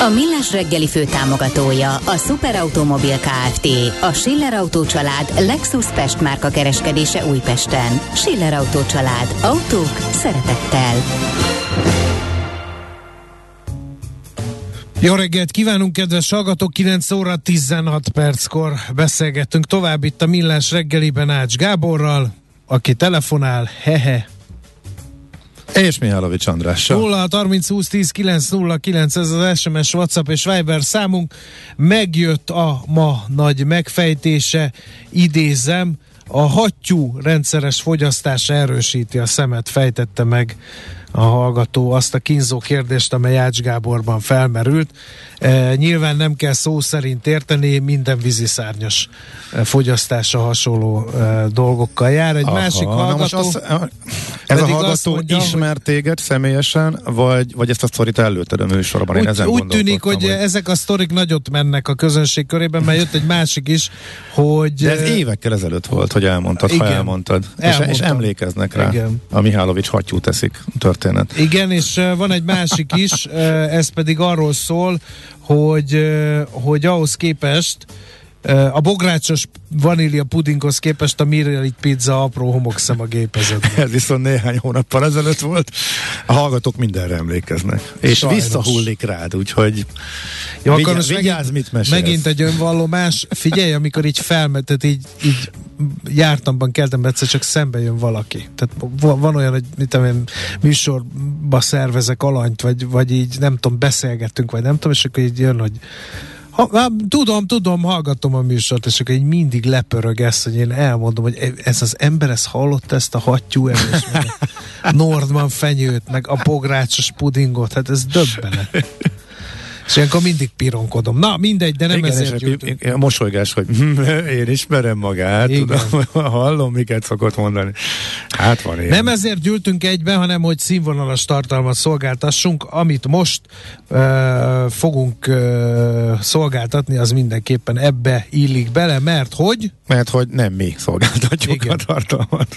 A Millás reggeli fő támogatója a Superautomobil KFT, a Schiller Auto család Lexus Pest márka kereskedése Újpesten. Schiller Auto család. Autók szeretettel. Jó reggelt kívánunk, kedves hallgatók! 9 óra 16 perckor beszélgettünk tovább itt a Millás reggeliben Ács Gáborral, aki telefonál, hehe, és Mihálovics Andrással. 0 30 20 10 9 0 9, ez az SMS, WhatsApp és Viber számunk. Megjött a ma nagy megfejtése, idézem, a hattyú rendszeres fogyasztása erősíti a szemet, fejtette meg a hallgató azt a kínzó kérdést, amely Ács Gáborban felmerült. E, nyilván nem kell szó szerint érteni, minden víziszárnyas e, fogyasztása hasonló e, dolgokkal jár. Egy Aha, másik hallgató... Az, ez a hallgató mondja, ismer téged személyesen, vagy, vagy ezt a sztorit előtted a műsorban? Úgy, Én ezen úgy tűnik, hogy, hogy ezek a sztorik nagyot mennek a közönség körében, mert jött egy másik is, hogy... De ez évekkel ezelőtt volt, hogy elmondtad, igen, ha elmondtad. És, és emlékeznek rá. Igen. A Mihálovics hattyú teszik történet. Igen, és van egy másik is, ez pedig arról szól, hogy, hogy ahhoz képest a bográcsos vanília pudinghoz képest a Mirrelli pizza apró homokszem a gépezetben. Ez viszont néhány hónappal ezelőtt volt. A hallgatók mindenre emlékeznek. És Sajnos. visszahullik rád, úgyhogy Jó, akkor most vigyázz, megint, mit mesélsz. Megint egy önvallomás. Figyelj, amikor így felmetett, így, így jártamban, keltem egyszer csak szembe jön valaki. Tehát van olyan, hogy mit tudom én, műsorba szervezek alanyt, vagy, vagy így nem tudom, beszélgettünk, vagy nem tudom, és akkor így jön, hogy ha, tudom, tudom, hallgatom a műsort, és akkor így mindig lepörög ezt, hogy én elmondom, hogy ez az ember ezt hallott ezt a hattyú evés, Nordman fenyőt, meg a pográcsos pudingot, hát ez döbbenet. És ilyenkor mindig pironkodom. Na, mindegy, de nem Igen, ezért gyűjtünk. A mosolygás, hogy én ismerem magát, Igen. tudom, hallom, miket szokott mondani. Hát van ilyen. Nem ezért gyűltünk egybe, hanem hogy színvonalas tartalmat szolgáltassunk. Amit most uh, fogunk uh, szolgáltatni, az mindenképpen ebbe illik bele, mert hogy? Mert hogy nem mi szolgáltatjuk Igen. a tartalmat.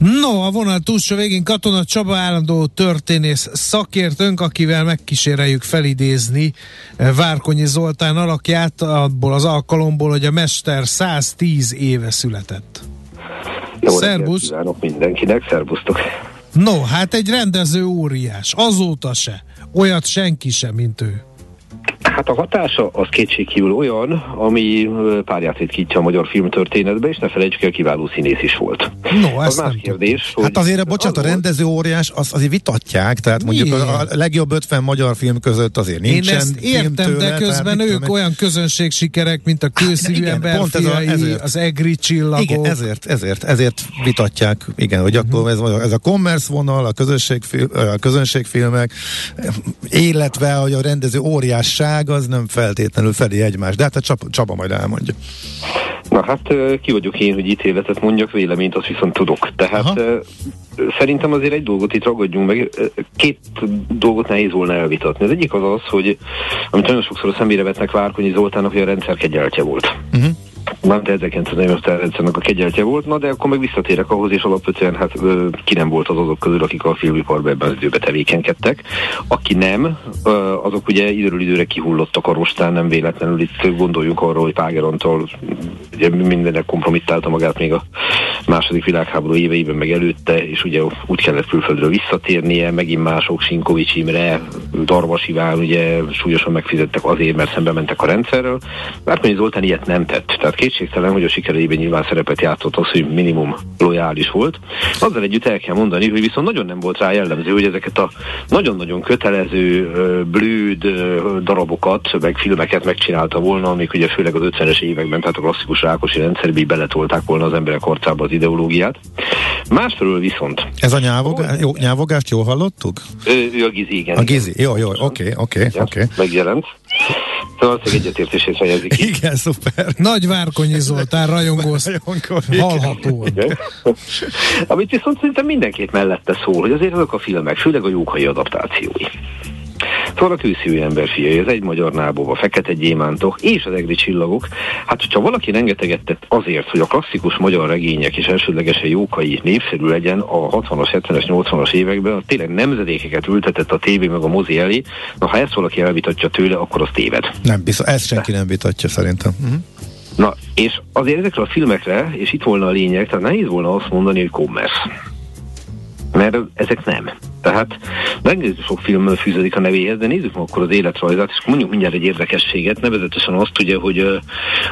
No, a vonal túlsó végén Katona Csaba állandó történész szakértőnk, akivel megkíséreljük felidézni eh, Várkonyi Zoltán alakját abból az alkalomból, hogy a mester 110 éve született. Jó Szerbusz. kívánok mindenkinek, szervusztok. No, hát egy rendező óriás, azóta se. Olyat senki sem, mint ő. Hát a hatása az kétségkívül olyan, ami párját ritkítja a magyar filmtörténetbe, és ne felejtsük el, kiváló színész is volt. No, az más kérdés. Hogy hát azért, bocsánat, a rendező óriás, az azért vitatják, tehát mondjuk Milyen? a legjobb 50 magyar film között azért nincsen Én ezt értem, tőle, de közben ők tudom, olyan közönségsikerek, mint a kőszívű hát, ember pont ez a, ezért, az egri csillagok. Igen, ezért, ezért, ezért vitatják, igen, hogy uh-huh. akkor ez, ez a commerce vonal, a, közönségfil, a közönségfilmek, illetve hogy a rendező óriásság az nem feltétlenül fedi egymást, de hát a Csaba, Csaba majd elmondja. Na hát ki vagyok én, hogy ítéletet mondjak, véleményt azt viszont tudok. Tehát Aha. szerintem azért egy dolgot itt ragadjunk meg, két dolgot nehéz volna elvitatni. Az egyik az az, hogy amit nagyon sokszor a szemére vetnek Várkonyi Zoltának, hogy a rendszer kegyeltje volt. Uh-huh már 1940 rendszernek a kegyeltje volt, na de akkor meg visszatérek ahhoz, és alapvetően hát ki nem volt az azok közül, akik a filmiparban ebben az időben tevékenykedtek. Aki nem, azok ugye időről időre kihullottak a rostán, nem véletlenül itt gondoljuk arra, hogy Págerontól ugye mindenek kompromittálta magát még a második világháború éveiben meg előtte, és ugye úgy kellett külföldről visszatérnie, megint mások, Sinkovics Imre, Darvas Iván ugye súlyosan megfizettek azért, mert szembe mentek a rendszerről. Márkonyi Zoltán ilyet nem tett. Tehát kétségtelen, hogy a sikereiben nyilván szerepet játszott az, hogy minimum lojális volt. Azzal együtt el kell mondani, hogy viszont nagyon nem volt rá jellemző, hogy ezeket a nagyon-nagyon kötelező, blőd darabokat, meg filmeket megcsinálta volna, amik ugye főleg az 50-es években, tehát a klasszikus Rákosi rendszerbe beletolták volna az emberek arcába az ideológiát. Másfelől viszont... Ez a nyávogás, jó, nyávogást jól hallottuk? Ő, ő a Gizi, igen. A Gizi, jó, jó, oké, oké, oké. Megjelent. Szóval az egyetértését fejezik ki. Igen, szuper. Nagy Várkonyi Zoltán rajongós hallható. Amit viszont szerintem mindenképp mellette szól, hogy azért azok a filmek, főleg a jókai adaptációi. Szóval a tűzszívű ember fiai, az egy magyar nábov, a fekete gyémántok és az egri csillagok. Hát, hogyha valaki rengeteget tett azért, hogy a klasszikus magyar regények és elsődlegesen jókai népszerű legyen a 60-as, 70-es, 80-as években, tényleg nemzedékeket ültetett a tévé meg a mozi elé, na ha ezt valaki elvitatja tőle, akkor az téved. Nem biztos, ezt senki nem vitatja szerintem. Uh-huh. Na, és azért ezekre a filmekre, és itt volna a lényeg, tehát nehéz volna azt mondani, hogy commerce. Mert ezek nem. Tehát megnézzük sok film fűződik a nevéhez, de nézzük meg akkor az életrajzát, és mondjuk mindjárt egy érdekességet, nevezetesen azt ugye, hogy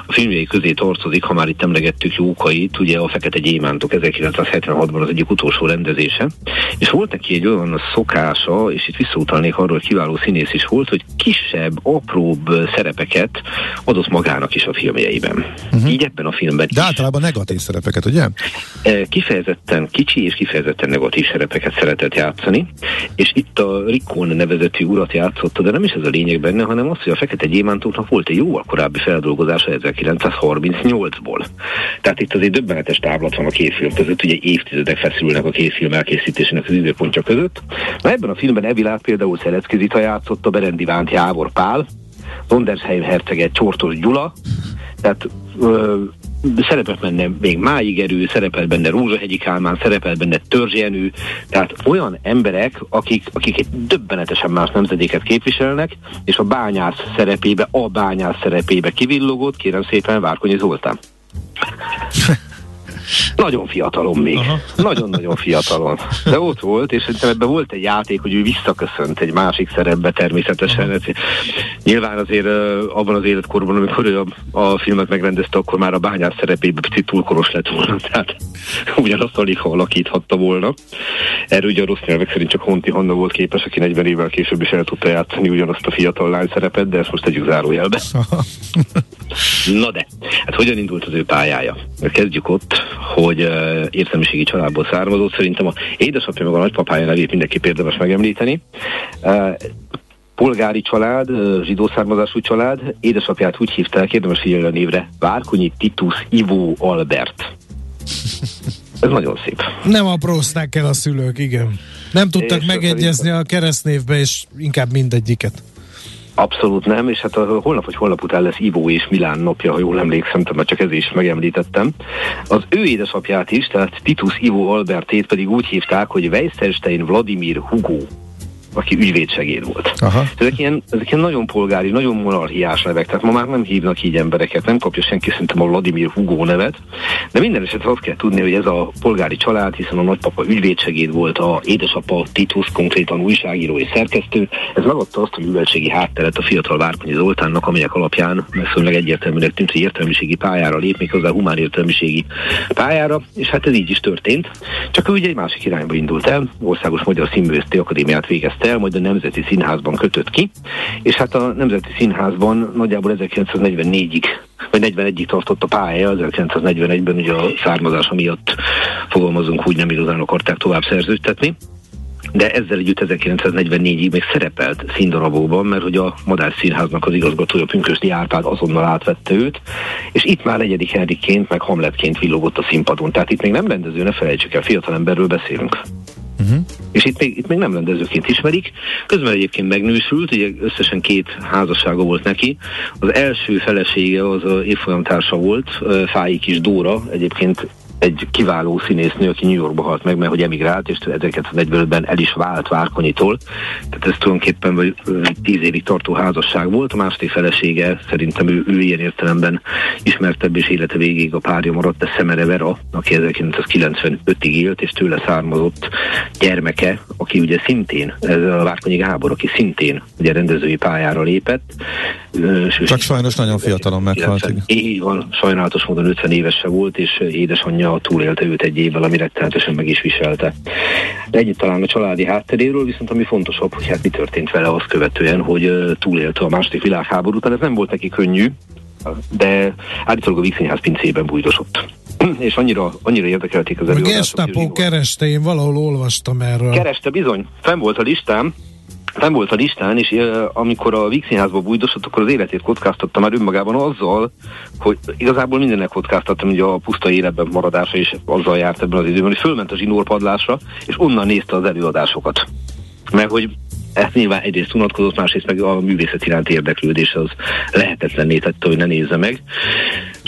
a filmjei közé tartozik, ha már itt emlegettük Jókait, ugye a Fekete Gyémántok 1976-ban az egyik utolsó rendezése, és volt neki egy olyan szokása, és itt visszautalnék arról, hogy kiváló színész is volt, hogy kisebb, apróbb szerepeket adott magának is a filmjeiben. Uh-huh. Így ebben a filmben De általában negatív szerepeket, ugye? Kifejezetten kicsi és kifejezetten negatív szerepeket szeretett játszani, játszani, és itt a Rikon nevezetű urat játszotta, de nem is ez a lényeg benne, hanem az, hogy a Fekete Gyémántóknak volt egy jóval korábbi feldolgozása 1938-ból. Tehát itt azért döbbenetes táblat van a két film között, ugye évtizedek feszülnek a két film elkészítésének az időpontja között. Na ebben a filmben Evilát például Szelecki Zita játszotta, Berendi Vánt Jávor Pál, Dondersheim herceget Csortos Gyula, tehát szerepelt benne még Máig Erő, szerepelt benne Rózsahegyi Kálmán, szerepelt benne Törzsjenő, tehát olyan emberek, akik, akik egy döbbenetesen más nemzedéket képviselnek, és a bányász szerepébe, a bányász szerepébe kivillogott, kérem szépen Várkonyi Zoltán. Nagyon fiatalon még. Nagyon-nagyon fiatalon. De ott volt, és szerintem ebben volt egy játék, hogy ő visszaköszönt egy másik szerepbe természetesen. Aha. Nyilván azért abban az életkorban, amikor ő a, a filmet megrendezte, akkor már a bányász szerepében picit túlkoros lett volna. Tehát ugyanazt alig alakíthatta volna. Erről ugye a rossz nyelvek szerint csak Honti Hanna volt képes, aki 40 évvel később is el tudta játszani ugyanazt a fiatal lány szerepet, de ezt most tegyük zárójelbe. Na de, hát hogyan indult az ő pályája? Kezdjük ott, hogy uh, értelmiségi családból származott. Szerintem a édesapja meg a nagypapája nevét mindenképp érdemes megemlíteni. Uh, polgári család, zsidó származású család, édesapját úgy hívták, érdemes figyelni a névre, Várkonyi Titus Ivó Albert. Ez nagyon szép. Nem aprózták el a szülők, igen. Nem tudtak és megegyezni a keresztnévbe, és inkább mindegyiket. Abszolút nem, és hát a holnap vagy holnap után lesz Ivó és Milán napja, ha jól emlékszem, tehát csak ez is megemlítettem. Az ő édesapját is, tehát Titus Ivo Albertét pedig úgy hívták, hogy Weissenstein Vladimir Hugo aki ügyvédsegéd volt. Aha. Ezek, ilyen, ezek ilyen nagyon polgári, nagyon monarchiás nevek, tehát ma már nem hívnak így embereket, nem kapja senki szerintem a Vladimir Hugo nevet, de minden esetre azt kell tudni, hogy ez a polgári család, hiszen a nagypapa ügyvédsegéd volt, a édesapa Titus konkrétan újságíró és szerkesztő, ez megadta azt a műveltségi hátteret a fiatal Várkonyi Zoltánnak, amelyek alapján megszólag egyértelműnek tűnt, hogy értelmiségi pályára lép, méghozzá humán értelmiségi pályára, és hát ez így is történt. Csak ő ugye egy másik irányba indult el, Országos Magyar Színművészeti Akadémiát végezte el, majd a Nemzeti Színházban kötött ki, és hát a Nemzeti Színházban nagyjából 1944-ig vagy 41-ig tartott a pálya, 1941-ben ugye a származása miatt fogalmazunk úgy nem igazán akarták tovább szerződtetni de ezzel együtt 1944-ig még szerepelt színdarabokban, mert hogy a Madár Színháznak az igazgatója Pünkösdi Árpád azonnal átvette őt, és itt már negyedik Henrikként, meg Hamletként villogott a színpadon. Tehát itt még nem rendező, ne felejtsük el, fiatalemberről beszélünk. Uh-huh. És itt még, itt még nem rendezőként ismerik. Közben egyébként megnősült, ugye összesen két házassága volt neki. Az első felesége az évfolyamtársa volt, Fáji Kis Dóra, egyébként egy kiváló színésznő, aki New Yorkba halt meg, mert hogy emigrált, és 1945-ben el is vált Várkonyitól. Tehát ez tulajdonképpen vagy tíz évig tartó házasság volt. A második felesége szerintem ő, ő ilyen értelemben ismertebb és élete végéig a párja maradt, de Szemere Vera, aki 1995-ig élt, és tőle származott gyermeke, aki ugye szintén, ez a Várkonyi Gábor, aki szintén ugye rendezői pályára lépett. Csak sajnos nagyon fiatalon meghalt. Így van, sajnálatos módon 50 évese volt, és édesanyja túlélte őt egy évvel, ami rettenetesen meg is viselte. De együtt talán a családi hátteréről, viszont ami fontosabb, hogy hát mi történt vele azt követően, hogy túlélte a második világháborút, tehát ez nem volt neki könnyű, de állítólag a Vígszínház pincében bújdosott. és annyira, annyira érdekelték az előadások. A Gestapo kereste, én valahol olvastam erről. Kereste, bizony. Fenn volt a listám, fenn volt a listán, és amikor a Víg Színházba bújdosott, akkor az életét kockáztatta már önmagában azzal, hogy igazából mindennek kockáztattam, hogy a puszta életben maradása is azzal járt ebben az időben, hogy fölment a zsinórpadlásra, és onnan nézte az előadásokat. Mert hogy ezt nyilván egyrészt unatkozott, másrészt meg a művészet iránti érdeklődés az lehetetlenné tette, hogy ne nézze meg.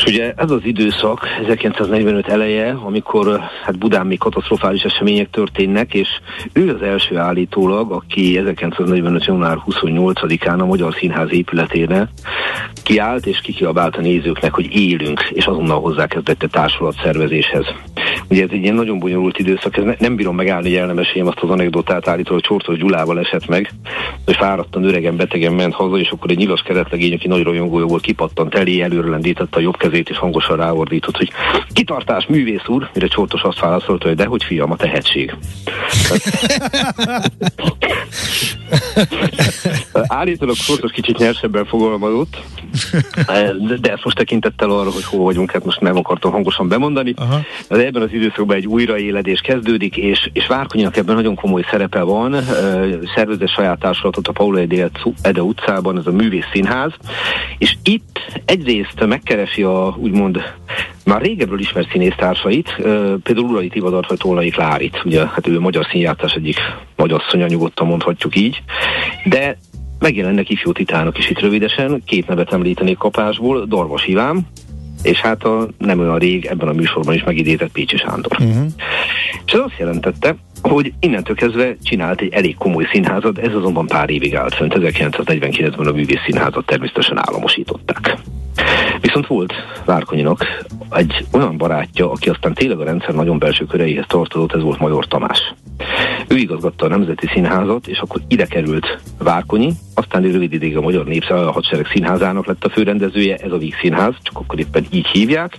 És ugye ez az időszak, 1945 eleje, amikor hát Budán még katasztrofális események történnek, és ő az első állítólag, aki 1945. január 28-án a Magyar Színház épületére kiállt és kikiabált a nézőknek, hogy élünk, és azonnal hozzákezdett a társulat szervezéshez. Ugye ez egy ilyen nagyon bonyolult időszak, ez ne, nem bírom megállni, hogy el nem azt az anekdotát állítólag, hogy Csortos Gyulával esett meg, hogy fáradtan, öregen, betegen ment haza, és akkor egy nyilas keretlegény, aki nagy rajongója volt, kipattant elé, előre lendítette a jobb kezét, és hangosan ráordított, hogy kitartás, művész úr, mire Csortos azt válaszolta, hogy de hogy fiam, a tehetség. Állítólag Csortos kicsit nyersebben fogalmazott, de ezt most tekintettel arra, hogy hol vagyunk, hát most nem akartam hangosan bemondani. Aha. De ebben az időszakban egy újraéledés kezdődik, és, és Várkonyinak ebben nagyon komoly szerepe van. Szervezett saját társulatot a Paula Ede utcában, ez a művész színház, és itt egyrészt megkeresi a úgymond már régebről ismert színésztársait, például Urai Tivadart vagy Tolnai Klárit, ugye hát ő a magyar színjátszás egyik nagyasszonya, nyugodtan mondhatjuk így, de megjelennek ifjú titánok is itt rövidesen, két nevet említenék kapásból, Darvas Iván, és hát a nem olyan rég ebben a műsorban is megidézett Pécsi Sándor. Uh-huh. És ez azt jelentette, hogy innentől kezdve csinált egy elég komoly színházat, ez azonban pár évig állt fönt, 1949-ben a művész színházat természetesen államosították. Viszont volt Várkonyinak egy olyan barátja, aki aztán tényleg a rendszer nagyon belső köreihez tartozott, ez volt Major Tamás. Ő igazgatta a Nemzeti Színházat, és akkor ide került Várkonyi, aztán egy rövid ideig a Magyar Népszá a Hadsereg Színházának lett a főrendezője, ez a Víg Színház, csak akkor éppen így hívják,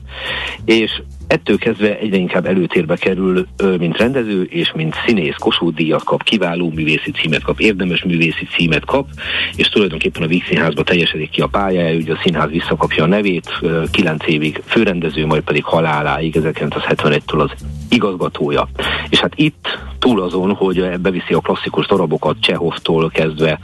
és ettől kezdve egyre inkább előtérbe kerül, mint rendező és mint színész, Kossuth díjat kap, kiváló művészi címet kap, érdemes művészi címet kap, és tulajdonképpen a Víg Színházba teljesedik ki a pályája, ugye a színház visszakapja a nevét, kilenc évig főrendező, majd pedig haláláig 1971-től az igazgatója. És hát itt túl azon, hogy beviszi a klasszikus darabokat Csehovtól kezdve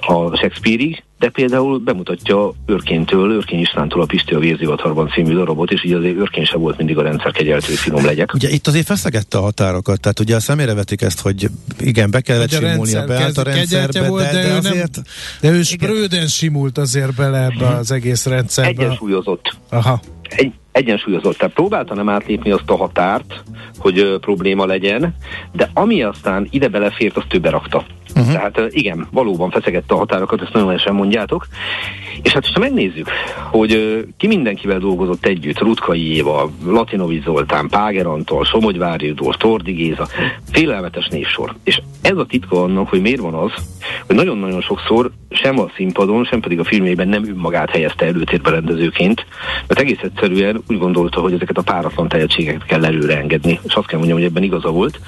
a Shakespeare-ig, de például bemutatja Örkéntől, Örkény Istvántól a Pisti a Vérzivatarban című darabot, és így azért Örkény sem volt mindig a rendszer kegyeltő finom legyek. Ugye itt azért feszegette a határokat, tehát ugye a szemére vetik ezt, hogy igen, be kellett simulnia be a rendszerbe, volt, de, de, de, ő azért... Nem, de ő sprőden simult azért bele ebbe az egész rendszerbe. Egyensúlyozott. Aha. Egy, egyensúlyozott. Tehát próbálta nem átlépni azt a határt, hogy ö, probléma legyen, de ami aztán ide belefért, azt ő berakta. Uh-huh. Tehát igen, valóban feszegette a határokat, ezt nagyon sem mondjátok. És hát, ha megnézzük, hogy ki mindenkivel dolgozott együtt, Rutkai Éva, Latinovic Zoltán, Páger Antal, Somogy Várjudor, Tordi Géza, félelmetes névsor. És ez a titka annak, hogy miért van az, hogy nagyon-nagyon sokszor sem a színpadon, sem pedig a filmében nem önmagát helyezte előtérbe rendezőként, mert egész egyszerűen úgy gondolta, hogy ezeket a páratlan tehetségeket kell előre engedni, és azt kell mondjam, hogy ebben igaza volt.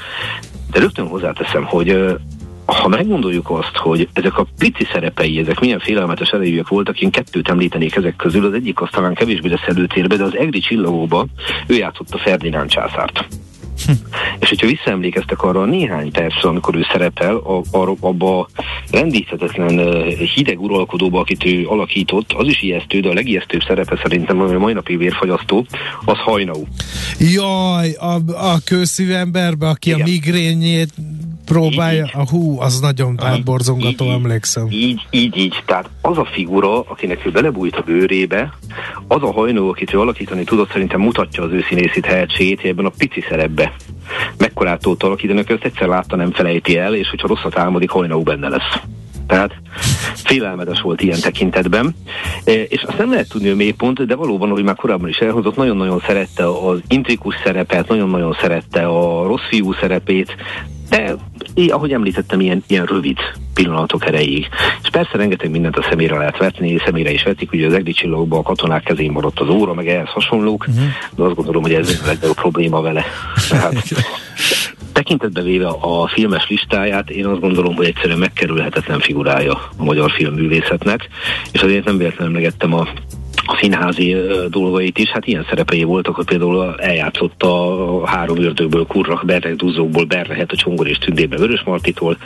De rögtön hozzáteszem, hogy ha megmondoljuk azt, hogy ezek a pici szerepei, ezek milyen félelmetes erejűek voltak, én kettőt említenék ezek közül, az egyik az talán kevésbé lesz előtérbe, de az Egri csillagóba ő játszotta Ferdinánd császárt. Hm. És hogyha visszaemlékeztek arra a néhány percre, amikor ő szerepel, a, a, abba a rendíthetetlen hideg uralkodóba, akit ő alakított, az is ijesztő, de a legijesztőbb szerepe szerintem, ami a mai napi vérfagyasztó, az hajnau. Jaj, a, a kőszívemberbe, aki Igen. a migrényét próbálja, így, a hú, az nagyon átborzongató, így, emlékszem. Így, így, így. Tehát az a figura, akinek ő belebújt a bőrébe, az a hajnó, akit ő alakítani tudott, szerintem mutatja az ő színészi tehetségét ebben a pici szerepbe. Mekkorát tudott alakítani, ezt egyszer látta, nem felejti el, és hogyha rosszat álmodik, hajnó benne lesz. Tehát félelmetes volt ilyen tekintetben. E, és azt nem lehet tudni a mélypont, de valóban, ahogy már korábban is elhozott, nagyon-nagyon szerette az intrikus szerepet, nagyon-nagyon szerette a rossz fiú szerepét, de így, ahogy említettem, ilyen, ilyen rövid pillanatok erejéig. És persze rengeteg mindent a szemére lehet vetni, szemére is vetik, ugye az egri csillagokban a katonák kezén maradt az óra, meg ehhez hasonlók, uh-huh. de azt gondolom, hogy ez a legnagyobb probléma vele. Tehát, tekintetbe véve a filmes listáját, én azt gondolom, hogy egyszerűen megkerülhetetlen figurája a magyar filmművészetnek, és azért nem véletlenül megettem a a színházi dolgait is, hát ilyen szerepei voltak, hogy például eljátszott a három ördögből, Kurrak, Berrek, Duzzókból, Berrehet, a Csongor és Tündébe, Vörös Martitól,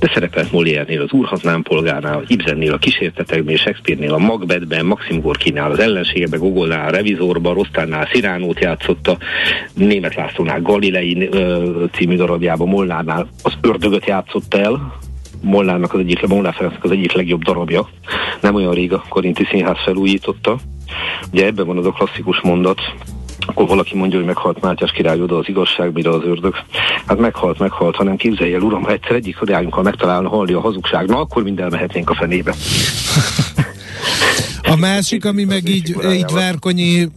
de szerepelt Molière-nél az Úrhatnám polgárnál, Ibzennél a kísérteteknél, Shakespeare-nél a Macbethben, Maxim Gorkinál az ellenségebe, Gogolnál a Revizorban, Rostánál Sziránót játszotta, Német Lászlónál Galilei című darabjában, Molnárnál az ördögöt játszotta el, Molnának az egyik, Molnár Ferencnek az egyik legjobb darabja. Nem olyan rég a Korinti Színház felújította. Ugye ebben van az a klasszikus mondat, akkor valaki mondja, hogy meghalt Mátyás király oda az igazság, mire az ördög. Hát meghalt, meghalt, hanem képzelj el, uram, ha egyszer egyik ha megtalálna halni a hazugság, na akkor mind elmehetnénk a fenébe. A másik, ami meg így, így Várkonyi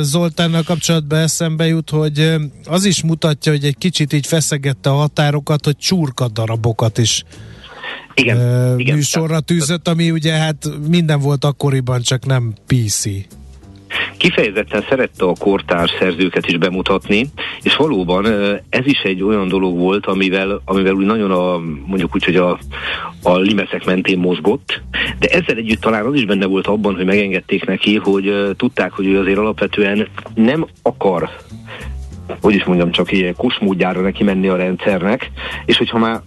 Zoltánnal kapcsolatban eszembe jut, hogy az is mutatja, hogy egy kicsit így feszegette a határokat, hogy csurka darabokat is igen, uh, igen, műsorra tűzött, ami ugye hát minden volt akkoriban, csak nem PC. Kifejezetten szerette a kortárs szerzőket is bemutatni, és valóban ez is egy olyan dolog volt, amivel, amivel úgy nagyon a, mondjuk úgy, hogy a, a limeszek mentén mozgott, de ezzel együtt talán az is benne volt abban, hogy megengedték neki, hogy tudták, hogy ő azért alapvetően nem akar hogy is mondjam, csak ilyen kusmódjára neki menni a rendszernek, és hogyha már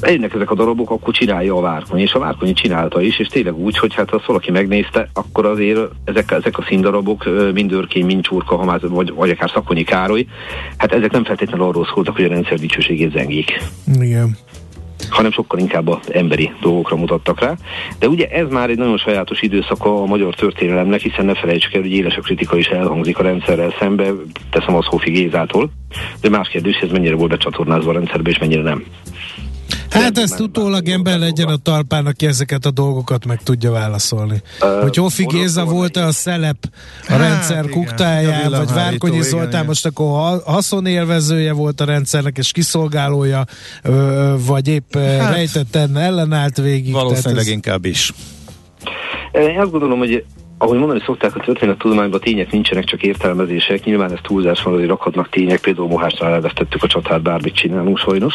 eljönnek ezek a darabok, akkor csinálja a Várkonyi, és a Várkonyi csinálta is, és tényleg úgy, hogy hát ha valaki megnézte, akkor azért ezek, ezek a színdarabok, mind Örkény, mind Csurka, Hamáz, vagy, vagy akár Szakonyi Károly, hát ezek nem feltétlenül arról szóltak, hogy a rendszer dicsőségét zengik. Igen hanem sokkal inkább az emberi dolgokra mutattak rá. De ugye ez már egy nagyon sajátos időszaka a magyar történelemnek, hiszen ne felejtsük el, hogy éles a kritika is elhangzik a rendszerrel szembe, teszem az Hofi Gézától, de más kérdés, hogy ez mennyire volt becsatornázva a rendszerbe, és mennyire nem. Hát ezt utólag ember legyen a talpán, aki ezeket a dolgokat meg tudja válaszolni. Uh, hogy Hofi Géza volt-e a szelep a hát, rendszer igen, kuktáján, vagy Várkonyi igen, Zoltán igen. most akkor haszonélvezője volt a rendszernek, és kiszolgálója, vagy épp hát, rejtetten ellenállt végig. Valószínűleg ez... inkább is. Én azt gondolom, hogy ahogy mondani szokták, a történettudományban tények nincsenek, csak értelmezések. Nyilván ez túlzás van, hogy rakhatnak tények, például Mohásnál elvesztettük a csatát, bármit csinálunk sajnos.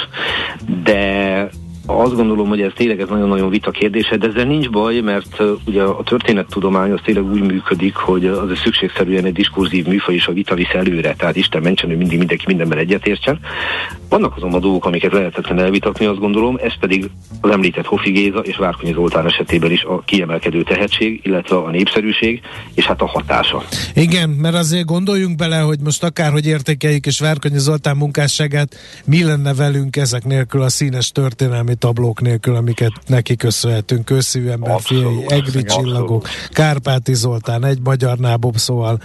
De azt gondolom, hogy ez tényleg ez nagyon-nagyon vita kérdése, de ezzel nincs baj, mert ugye a történettudomány az tényleg úgy működik, hogy az szükségszerűen egy diskurzív műfaj is a vita visz előre, tehát Isten mentsen, hogy mindig mindenki mindenben egyetértsen. Vannak azonban dolgok, amiket lehetetlen elvitatni, azt gondolom, ez pedig az említett Hofi Géza és Várkonyi Zoltán esetében is a kiemelkedő tehetség, illetve a népszerűség, és hát a hatása. Igen, mert azért gondoljunk bele, hogy most akárhogy értékeljük és Várkonyi Zoltán munkásságát, mi lenne velünk ezek nélkül a színes történelmi tablók nélkül, amiket neki köszönhetünk. Ember, fiai, Egri csillagok, Kárpáti Zoltán, egy magyar nábob, szóval.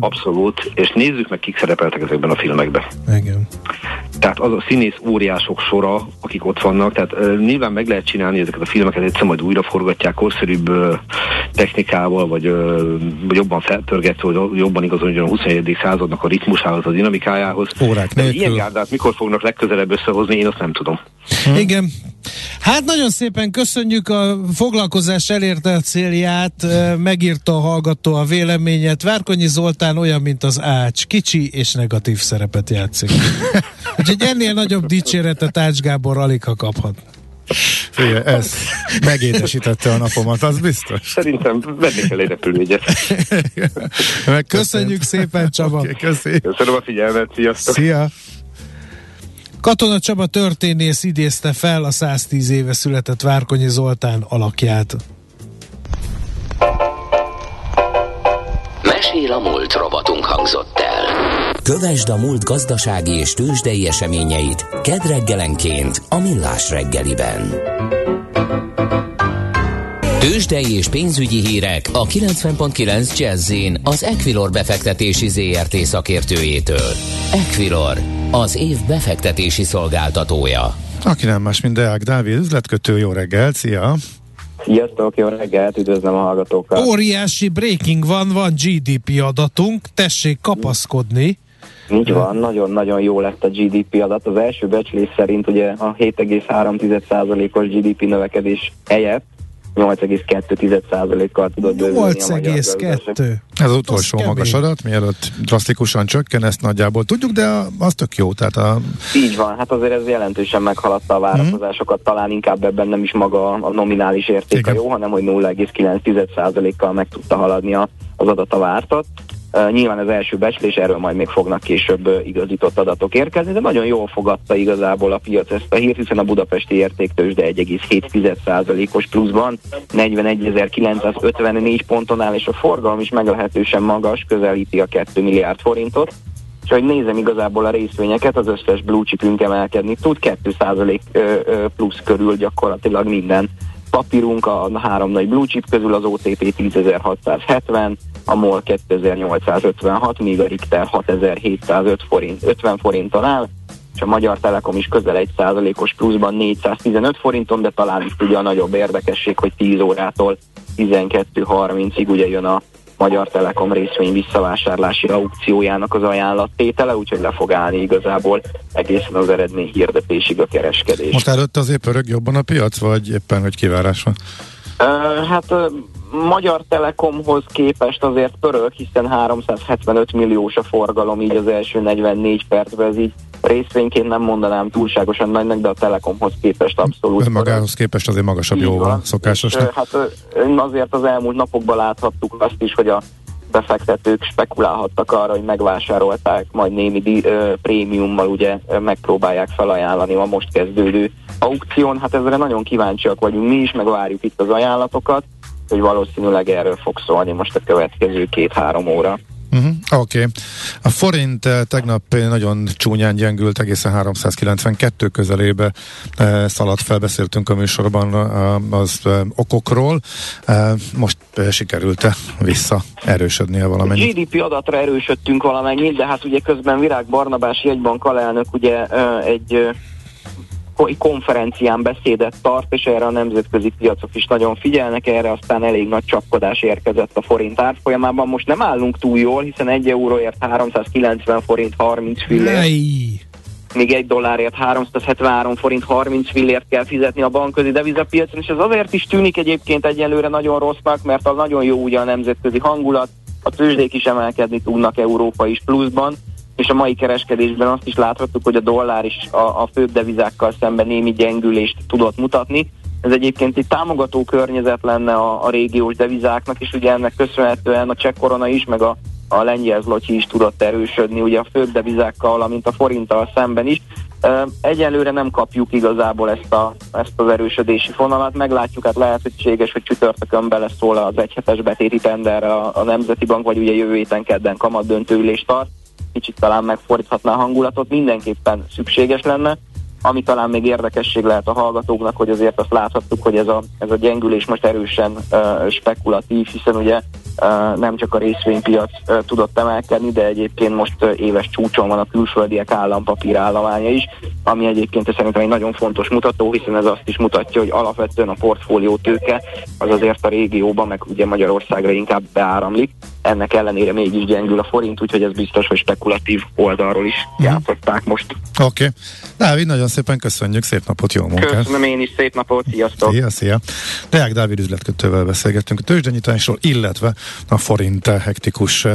Abszolút, és nézzük meg, kik szerepeltek ezekben a filmekben. Igen. Tehát az a színész óriások sora, akik ott vannak, tehát uh, nyilván meg lehet csinálni ezeket a filmeket, egyszer majd újra forgatják korszerűbb uh, technikával, vagy, uh, jobban felpörgetve, hogy jobban igazoljon a 21. századnak a ritmusához, a dinamikájához. Órák nélkül. Ilyen gárdát mikor fognak legközelebb összehozni, én azt nem tudom. Hm. Igen. Hát nagyon szépen köszönjük a foglalkozás elérte a célját, megírta a hallgató a véleményet. Várkonyi Zoltán olyan, mint az ács, kicsi és negatív szerepet játszik. Úgyhogy ennél nagyobb dicséretet Ács Gábor alig ha kaphat. Figyelj, ez megédesítette a napomat, az biztos. Szerintem venni kell egy repülőjegyet. Köszönjük szépen, Csaba. Okay, köszönöm a figyelmet, sziasztok. Szia. Katona Csaba történész idézte fel a 110 éve született Várkonyi Zoltán alakját. Mesél a múlt robotunk hangzott. Kövesd a múlt gazdasági és tőzsdei eseményeit kedd reggelenként a Millás reggeliben. Tőzsdei és pénzügyi hírek a 90.9 jazz az Equilor befektetési ZRT szakértőjétől. Equilor, az év befektetési szolgáltatója. Aki nem más, mint Deák Dávid, üzletkötő, jó reggelt, szia! Sziasztok, jó reggelt, üdvözlöm a hallgatókat! Óriási breaking van, van GDP adatunk, tessék kapaszkodni. Így van, nagyon-nagyon jó lett a GDP adat. Az első becslés szerint ugye a 7,3%-os GDP növekedés helyett 8,2%-kal tudod bővülni 8,2. Ez az utolsó az magas adat, mielőtt drasztikusan csökken, ezt nagyjából tudjuk, de az tök jó. Tehát a... Így van, hát azért ez jelentősen meghaladta a várakozásokat, mm. talán inkább ebben nem is maga a nominális érték Igen. a jó, hanem hogy 0,9%-kal meg tudta haladni az adat a vártat. Nyilván az első becslés, erről majd még fognak később igazított adatok érkezni, de nagyon jól fogadta igazából a piac ezt a hírt, hiszen a budapesti értéktős de 1,7%-os pluszban 41.954 ponton áll, és a forgalom is meglehetősen magas, közelíti a 2 milliárd forintot. És hogy nézem igazából a részvényeket, az összes blue chipünk emelkedni tud, 2% plusz körül gyakorlatilag minden papírunk, a három nagy blue chip közül az OTP 10.670, a MOL 2856, míg a Richter 6705 forint, 50 forinton áll, és a Magyar Telekom is közel egy százalékos pluszban 415 forinton, de talán itt ugye a nagyobb érdekesség, hogy 10 órától 12.30-ig ugye jön a Magyar Telekom részvény visszavásárlási aukciójának az ajánlattétele, úgyhogy le fog állni igazából egészen az eredmény hirdetésig a kereskedés. Most előtt azért pörög jobban a piac, vagy éppen, hogy kivárás van? Hát Magyar Telekomhoz képest azért pörög, hiszen 375 milliós a forgalom így az első 44 percben, ez így részvényként nem mondanám túlságosan nagynak, de a Telekomhoz képest abszolút. Magához képest azért magasabb jóval szokásos. Hát azért az elmúlt napokban láthattuk azt is, hogy a befektetők spekulálhattak arra, hogy megvásárolták, majd némi di, ö, prémiummal ugye megpróbálják felajánlani a most kezdődő aukción. Hát ezre nagyon kíváncsiak vagyunk mi is, meg várjuk itt az ajánlatokat, hogy valószínűleg erről fog szólni most a következő két-három óra. Uh-huh, Oké. Okay. A forint uh, tegnap nagyon csúnyán gyengült, egészen 392 közelébe uh, szaladt fel, beszéltünk a műsorban uh, az okokról. Most sikerült-e vissza erősödnie valamennyit? GDP adatra erősödtünk valamennyit, de hát ugye közben Virág Barnabás jegybank alelnök ugye egy konferencián beszédet tart, és erre a nemzetközi piacok is nagyon figyelnek, erre aztán elég nagy csapkodás érkezett a forint árfolyamában. Most nem állunk túl jól, hiszen egy euróért 390 forint 30 fillér. Még egy dollárért 373 forint 30 fillért kell fizetni a bankközi devizapiacon, és ez azért is tűnik egyébként egyelőre nagyon rossznak, mert az nagyon jó ugye a nemzetközi hangulat, a tőzsdék is emelkedni tudnak Európa is pluszban, és a mai kereskedésben azt is láthattuk, hogy a dollár is a, a főbb devizákkal szemben némi gyengülést tudott mutatni. Ez egyébként egy támogató környezet lenne a, a régiós devizáknak, és ugye ennek köszönhetően a cseh korona is, meg a, a lengyel zlotyi is tudott erősödni, ugye a főbb devizákkal, valamint a forinttal szemben is. Egyelőre nem kapjuk igazából ezt, a, ezt az erősödési fonalat, meglátjuk, hát lehetséges, hogy csütörtökön beleszól az egyhetes betéti tenderre a, a Nemzeti Bank, vagy ugye jövő héten kedden kamat döntőülést tart kicsit talán megfordíthatná a hangulatot, mindenképpen szükséges lenne. Ami talán még érdekesség lehet a hallgatóknak, hogy azért azt láthattuk, hogy ez a, ez a gyengülés most erősen uh, spekulatív, hiszen ugye uh, nem csak a részvénypiac uh, tudott emelkedni, de egyébként most uh, éves csúcson van a külföldiek állampapír állománya is, ami egyébként szerintem egy nagyon fontos mutató, hiszen ez azt is mutatja, hogy alapvetően a portfólió tőke az azért a régióban, meg ugye Magyarországra inkább beáramlik, ennek ellenére mégis gyengül a forint, úgyhogy ez biztos, hogy spekulatív oldalról is mm. játszották most. Oké. Okay. Dávid, nagyon szépen köszönjük, szép napot, jó munkát! Köszönöm én is, szép napot, sziasztok! Szia, szia! Deák Dávid üzletkötővel beszélgettünk a tőzsdenyításról, illetve a forint hektikus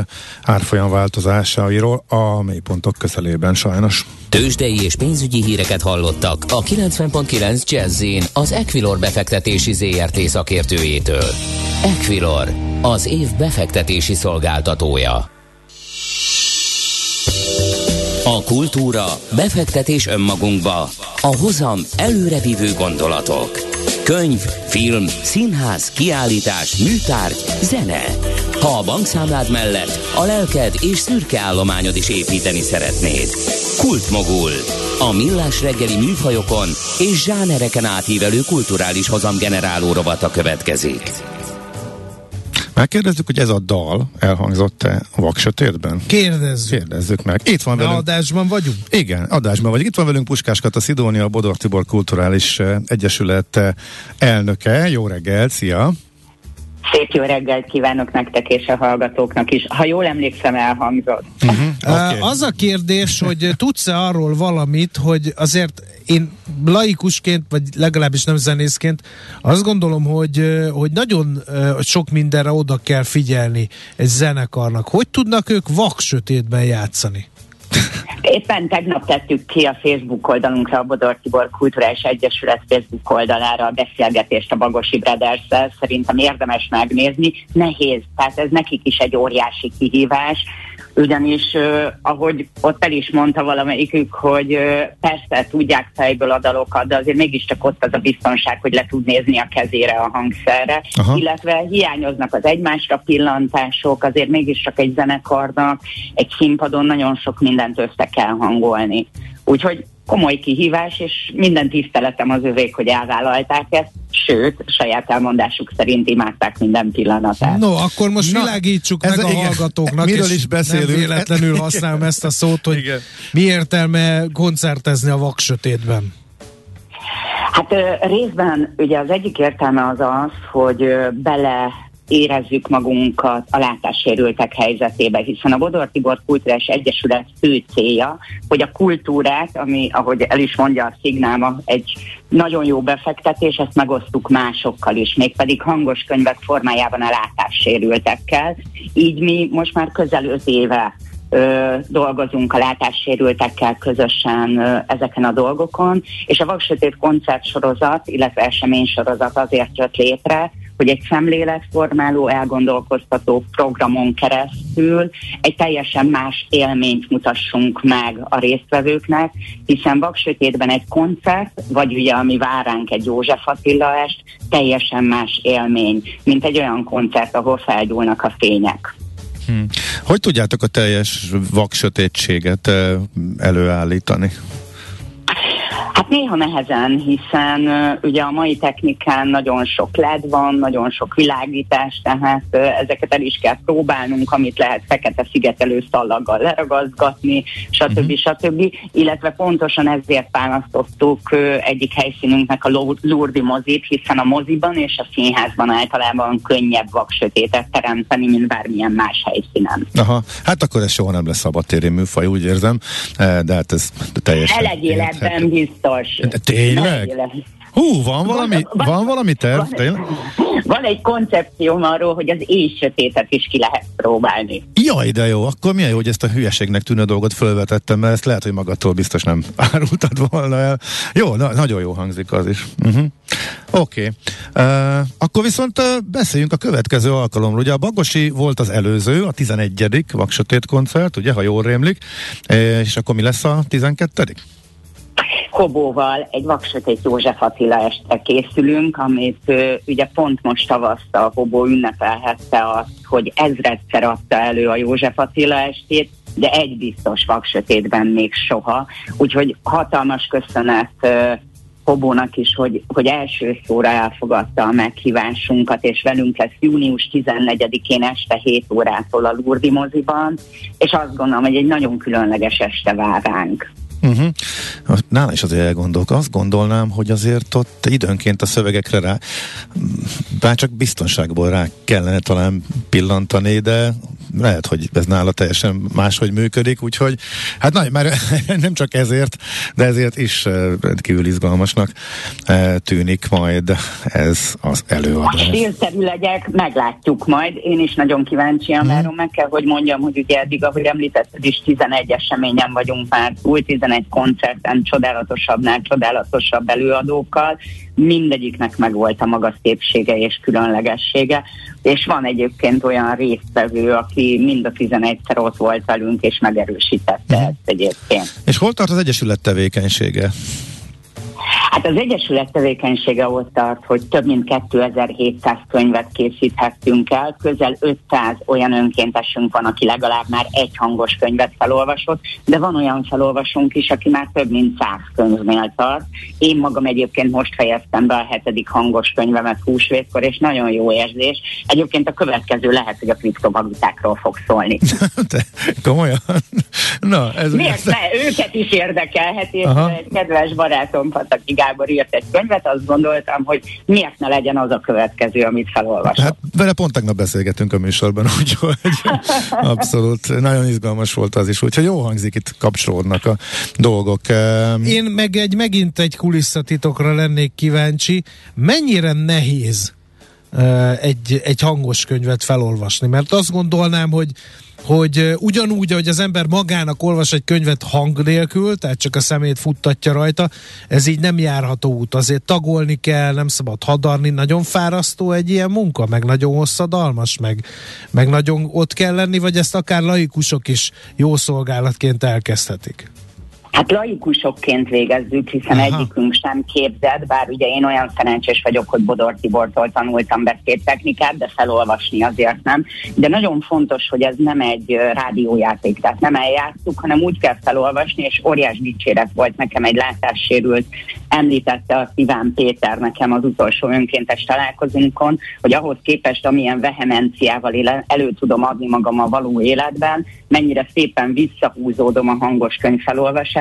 árfolyam változásairól a mélypontok közelében sajnos. Tőzsdei és pénzügyi híreket hallottak a 90.9 jazz az Equilor befektetési ZRT szakértőjétől. Equilor, az év befektetési szolgáltatója. A kultúra, befektetés önmagunkba, a hozam előrevívő gondolatok. Könyv, film, színház, kiállítás, műtárgy, zene. Ha a bankszámlád mellett a lelked és szürke állományod is építeni szeretnéd. Kultmogul. A millás reggeli műfajokon és zsánereken átívelő kulturális hozamgeneráló rovata következik. Megkérdezzük, hogy ez a dal elhangzott-e a Vaksötétben? Kérdezzük. Kérdezzük meg. Itt van velünk. adásban vagyunk? Igen, adásban vagyunk. Itt van velünk Puskás Kata Szidónia, a Bodor Tibor Kulturális Egyesület elnöke. Jó reggel, szia! Szép jó reggelt kívánok nektek és a hallgatóknak is. Ha jól emlékszem, elhangzott. Uh-huh. Okay. Az a kérdés, hogy tudsz-e arról valamit, hogy azért én laikusként, vagy legalábbis nem zenészként azt gondolom, hogy, hogy nagyon sok mindenre oda kell figyelni egy zenekarnak. Hogy tudnak ők vaksötétben játszani? Éppen tegnap tettük ki a Facebook oldalunkra, a Bodor Tibor Kulturális Egyesület Facebook oldalára a beszélgetést a Bagosi brothers Szerintem érdemes megnézni. Nehéz, tehát ez nekik is egy óriási kihívás ugyanis uh, ahogy ott el is mondta valamelyikük, hogy uh, persze tudják fejből a dalokat, de azért mégiscsak ott az a biztonság, hogy le tud nézni a kezére a hangszerre, Aha. illetve hiányoznak az egymásra pillantások, azért mégiscsak egy zenekarnak, egy színpadon nagyon sok mindent össze kell hangolni. Úgyhogy komoly kihívás, és minden tiszteletem az övék, hogy elvállalták ezt, sőt, saját elmondásuk szerint imádták minden pillanatát. No, akkor most Na, világítsuk ez meg a, igen, hallgatóknak, miről is beszélünk. nem véletlenül használom ezt a szót, hogy igen. mi értelme koncertezni a vaksötétben? Hát részben ugye az egyik értelme az az, hogy bele érezzük magunkat a látássérültek helyzetébe, hiszen a Bodor Tibor Kultúrás Egyesület fő célja, hogy a kultúrát, ami, ahogy el is mondja a szignáma, egy nagyon jó befektetés, ezt megosztuk másokkal is, mégpedig hangos könyvek formájában a látássérültekkel. Így mi most már közel öt éve ö, dolgozunk a látássérültekkel közösen ö, ezeken a dolgokon, és a Vaksötét koncertsorozat, illetve eseménysorozat azért jött létre, hogy egy szemléletformáló, elgondolkoztató programon keresztül egy teljesen más élményt mutassunk meg a résztvevőknek, hiszen Vaksötétben egy koncert, vagy ugye ami vár ránk egy József Attila est, teljesen más élmény, mint egy olyan koncert, ahol felgyúlnak a fények. Hmm. Hogy tudjátok a teljes vaksötétséget eh, előállítani? Hát néha nehezen, hiszen ugye a mai technikán nagyon sok LED van, nagyon sok világítás, tehát ezeket el is kell próbálnunk, amit lehet fekete szigetelő szallaggal leragazgatni, stb. Uh-huh. stb. Illetve pontosan ezért választottuk egyik helyszínünknek a Lurdi mozit, hiszen a moziban és a színházban általában könnyebb vaksötétet teremteni, mint bármilyen más helyszínen. Aha, hát akkor ez soha nem lesz szabadtéri műfaj, úgy érzem, eh, de hát ez teljesen... Elegyél ebben biztos. De tényleg? Hú, van valami, van, van valami terv? Van, tényleg? van egy koncepcióm arról, hogy az éjsötétet is ki lehet próbálni. Jaj, de jó, akkor milyen jó, hogy ezt a hülyeségnek tűnő dolgot fölvetettem, mert ezt lehet, hogy magadtól biztos nem árultad volna el. Jó, na, nagyon jó hangzik az is. Uh-huh. Oké. Okay. Uh, akkor viszont uh, beszéljünk a következő alkalomról. Ugye a Bagosi volt az előző, a 11. Vaksötét koncert, ugye, ha jól rémlik, és akkor mi lesz a 12 Kobóval egy Vaksötét József Attila este készülünk, amit ö, ugye pont most tavasztal a Kobó ünnepelhette azt, hogy ezredszer adta elő a József Attila estét, de egy biztos Vaksötétben még soha. Úgyhogy hatalmas köszönet Kobónak is, hogy, hogy első szóra elfogadta a meghívásunkat, és velünk lesz június 14-én este 7 órától a Lurdi moziban, és azt gondolom, hogy egy nagyon különleges este vár ránk. Uh-huh. Nála is azért elgondolok. Azt gondolnám, hogy azért ott időnként a szövegekre rá, bár csak biztonságból rá kellene talán pillantani, de lehet, hogy ez nála teljesen máshogy működik, úgyhogy hát na, már nem csak ezért, de ezért is eh, rendkívül izgalmasnak eh, tűnik majd ez az előadás. Stílszerű legyek, meglátjuk majd. Én is nagyon kíváncsian hmm. várom, meg kell, hogy mondjam, hogy ugye eddig, ahogy említetted is, 11 eseményen vagyunk már, új 11 koncerten, csodálatosabbnál csodálatosabb előadókkal, mindegyiknek megvolt a maga szépsége és különlegessége, és van egyébként olyan résztvevő, aki mind a 11-szer ott volt velünk, és megerősítette mm. ezt egyébként. És hol tart az Egyesület tevékenysége? Hát az Egyesület tevékenysége ott tart, hogy több mint 2700 könyvet készíthettünk el, közel 500 olyan önkéntesünk van, aki legalább már egy hangos könyvet felolvasott, de van olyan felolvasónk is, aki már több mint 100 könyvnél tart. Én magam egyébként most fejeztem be a hetedik hangos könyvemet húsvétkor, és nagyon jó érzés. Egyébként a következő lehet, hogy a kriptovalutákról fog szólni. Te, komolyan? Na, ez Miért ne? Őket is érdekelhet, és Aha. egy kedves barátom, Pataki Gábor írt egy könyvet, azt gondoltam, hogy miért ne legyen az a következő, amit felolvasok. Hát vele pont tegnap beszélgetünk a műsorban, úgyhogy abszolút nagyon izgalmas volt az is, úgyhogy jó hangzik, itt kapcsolódnak a dolgok. Én meg egy megint egy kulisszatitokra lennék kíváncsi, mennyire nehéz egy, egy hangos könyvet felolvasni, mert azt gondolnám, hogy hogy ugyanúgy, hogy az ember magának olvas egy könyvet hang nélkül, tehát csak a szemét futtatja rajta, ez így nem járható út. Azért tagolni kell, nem szabad hadarni, nagyon fárasztó egy ilyen munka, meg nagyon hosszadalmas, meg, meg nagyon ott kell lenni, vagy ezt akár laikusok is jó szolgálatként elkezdhetik. Hát laikusokként végezzük, hiszen Aha. egyikünk sem képzett, bár ugye én olyan szerencsés vagyok, hogy Bodor Tibortól tanultam beszédtechnikát, de felolvasni azért nem. De nagyon fontos, hogy ez nem egy rádiójáték, tehát nem eljátszuk, hanem úgy kell felolvasni, és óriás dicséret volt nekem egy látássérült, említette a Iván Péter nekem az utolsó önkéntes találkozónkon, hogy ahhoz képest, amilyen vehemenciával elő tudom adni magam a való életben, mennyire szépen visszahúzódom a hangos könyv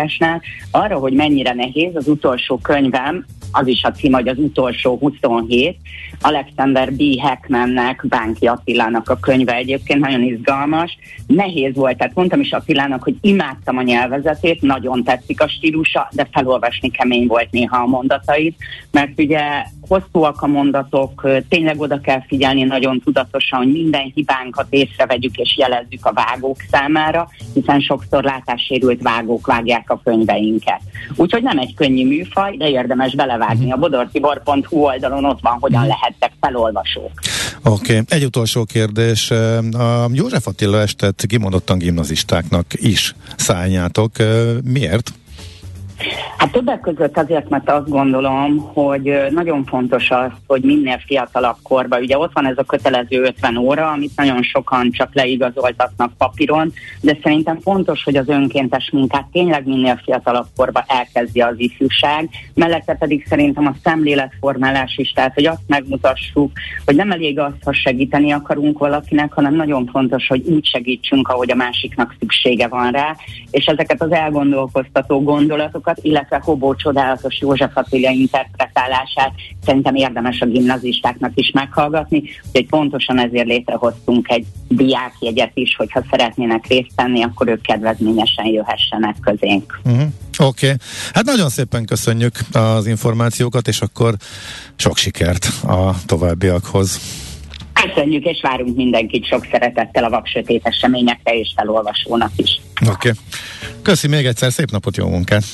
felolvasásnál, arra, hogy mennyire nehéz az utolsó könyvem, az is a cím, hogy az utolsó 27, Alexander B. Hackmannek, Bánki Attilának a könyve egyébként nagyon izgalmas. Nehéz volt, tehát mondtam is Attilának, hogy imádtam a nyelvezetét, nagyon tetszik a stílusa, de felolvasni kemény volt néha a mondatait, mert ugye hosszúak a mondatok, tényleg oda kell figyelni nagyon tudatosan, hogy minden hibánkat észrevegyük és jelezzük a vágók számára, hiszen sokszor látássérült vágók vágják a könyveinket. Úgyhogy nem egy könnyű műfaj, de érdemes belevágni. A bodortibor.hu oldalon ott van, hogyan mhm. lehettek felolvasók. Oké, okay. egy utolsó kérdés. A József Attila estet kimondottan gimnazistáknak is szálljátok. Miért? Hát többek között azért, mert azt gondolom, hogy nagyon fontos az, hogy minél fiatalabb korban, ugye ott van ez a kötelező 50 óra, amit nagyon sokan csak leigazoltatnak papíron, de szerintem fontos, hogy az önkéntes munkát tényleg minél fiatalabb korban elkezdi az ifjúság, mellette pedig szerintem a szemléletformálás is, tehát hogy azt megmutassuk, hogy nem elég az, ha segíteni akarunk valakinek, hanem nagyon fontos, hogy úgy segítsünk, ahogy a másiknak szüksége van rá, és ezeket az elgondolkoztató gondolatokat dolgokat, illetve Hobó csodálatos József Attila interpretálását szerintem érdemes a gimnazistáknak is meghallgatni, úgyhogy pontosan ezért létrehoztunk egy diákjegyet is, hogyha szeretnének részt venni, akkor ők kedvezményesen jöhessenek közénk. Uh-huh. Oké, okay. hát nagyon szépen köszönjük az információkat, és akkor sok sikert a továbbiakhoz. Köszönjük, és várunk mindenkit sok szeretettel a vaksötét eseményekre és felolvasónak is. Oké. Okay. Köszi még egyszer, szép napot, jó munkát!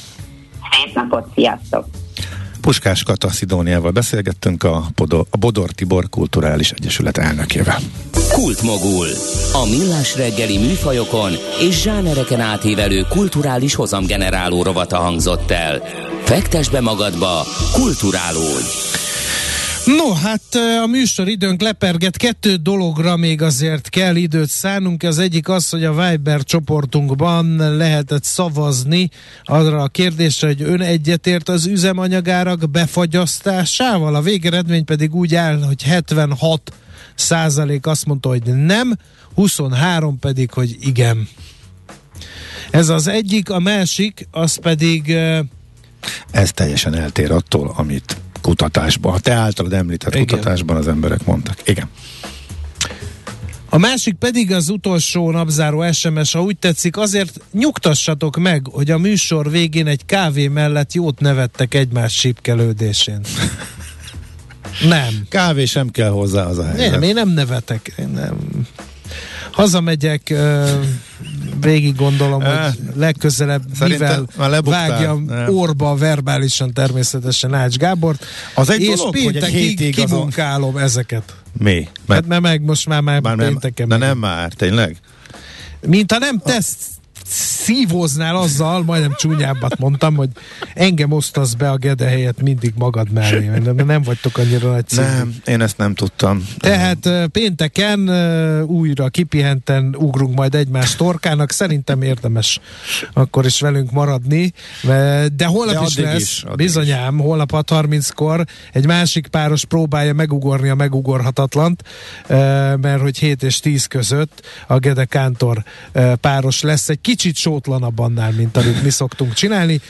Szép napot, sziasztok! Puskás Kata Szidóniával beszélgettünk a, Bodor, a Bodor Tibor Kulturális Egyesület elnökével. Kultmogul. A millás reggeli műfajokon és zsánereken átívelő kulturális hozamgeneráló rovata hangzott el. Fektes be magadba, kulturálódj! No, hát a műsor időnk leperget, kettő dologra még azért kell időt szánunk. Az egyik az, hogy a Viber csoportunkban lehetett szavazni arra a kérdésre, hogy ön egyetért az üzemanyagárak befagyasztásával. A végeredmény pedig úgy áll, hogy 76 százalék azt mondta, hogy nem, 23 pedig, hogy igen. Ez az egyik, a másik, az pedig... Ez teljesen eltér attól, amit kutatásban, a te általad említett Igen. kutatásban az emberek mondtak. Igen. A másik pedig az utolsó napzáró SMS, ha úgy tetszik, azért nyugtassatok meg, hogy a műsor végén egy kávé mellett jót nevettek egymás sípkelődésén. nem. Kávé sem kell hozzá az a helyzet. Nem, én nem nevetek. Én nem. Hazamegyek, végig gondolom, hogy legközelebb Szerintem mivel vágjam nem. orba verbálisan természetesen Ács Gábort, az egy és dolog, péntekig kimunkálom ezeket. Mi? Mert, hát mert meg most már, már, már pénteken. Nem, de nem már, tényleg? Mint ha nem tesz szívoznál azzal, majdnem csúnyábbat mondtam, hogy engem osztasz be a Gede helyett mindig magad mellé, mert nem vagytok annyira nagy szívű. Nem, én ezt nem tudtam. Tehát pénteken újra kipihenten ugrunk majd egymás torkának, szerintem érdemes akkor is velünk maradni, de holnap de is lesz, is, bizonyám, is. holnap 6.30-kor egy másik páros próbálja megugorni a megugorhatatlant, mert hogy 7 és 10 között a Gede Kántor páros lesz egy kicsit sótlanabb annál, mint amit mi szoktunk csinálni,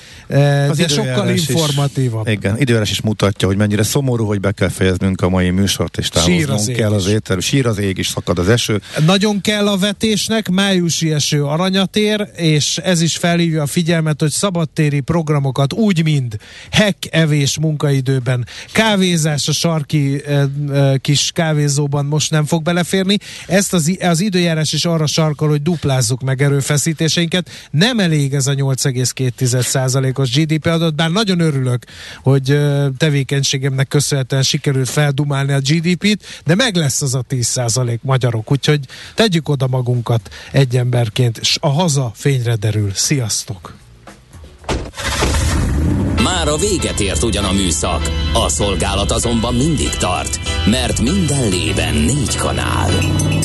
az de sokkal informatívabb. Is, igen, időjárás is mutatja, hogy mennyire szomorú, hogy be kell fejeznünk a mai műsort, és távoznunk kell az étel. Sír az ég is, szakad az eső. Nagyon kell a vetésnek, májusi eső aranyatér, és ez is felhívja a figyelmet, hogy szabadtéri programokat úgy, mind hek evés munkaidőben, kávézás a sarki e, e, kis kávézóban most nem fog beleférni. Ezt az, az időjárás is arra sarkal, hogy duplázzuk meg erőfeszítéseinket. Nem elég ez a 8,2%-os GDP adat, bár nagyon örülök, hogy tevékenységemnek köszönhetően sikerült feldumálni a GDP-t, de meg lesz az a 10% magyarok, úgyhogy tegyük oda magunkat egy emberként, és a haza fényre derül. Sziasztok! Már a véget ért ugyan a műszak, a szolgálat azonban mindig tart, mert minden lében négy kanál.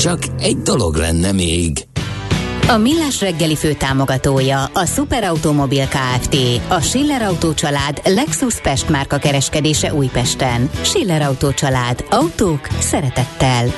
Csak egy dolog lenne még. A Millás reggeli fő támogatója a Superautomobil KFT, a Schiller Auto család Lexus Pest márka kereskedése Újpesten. Schiller Auto család. Autók szeretettel.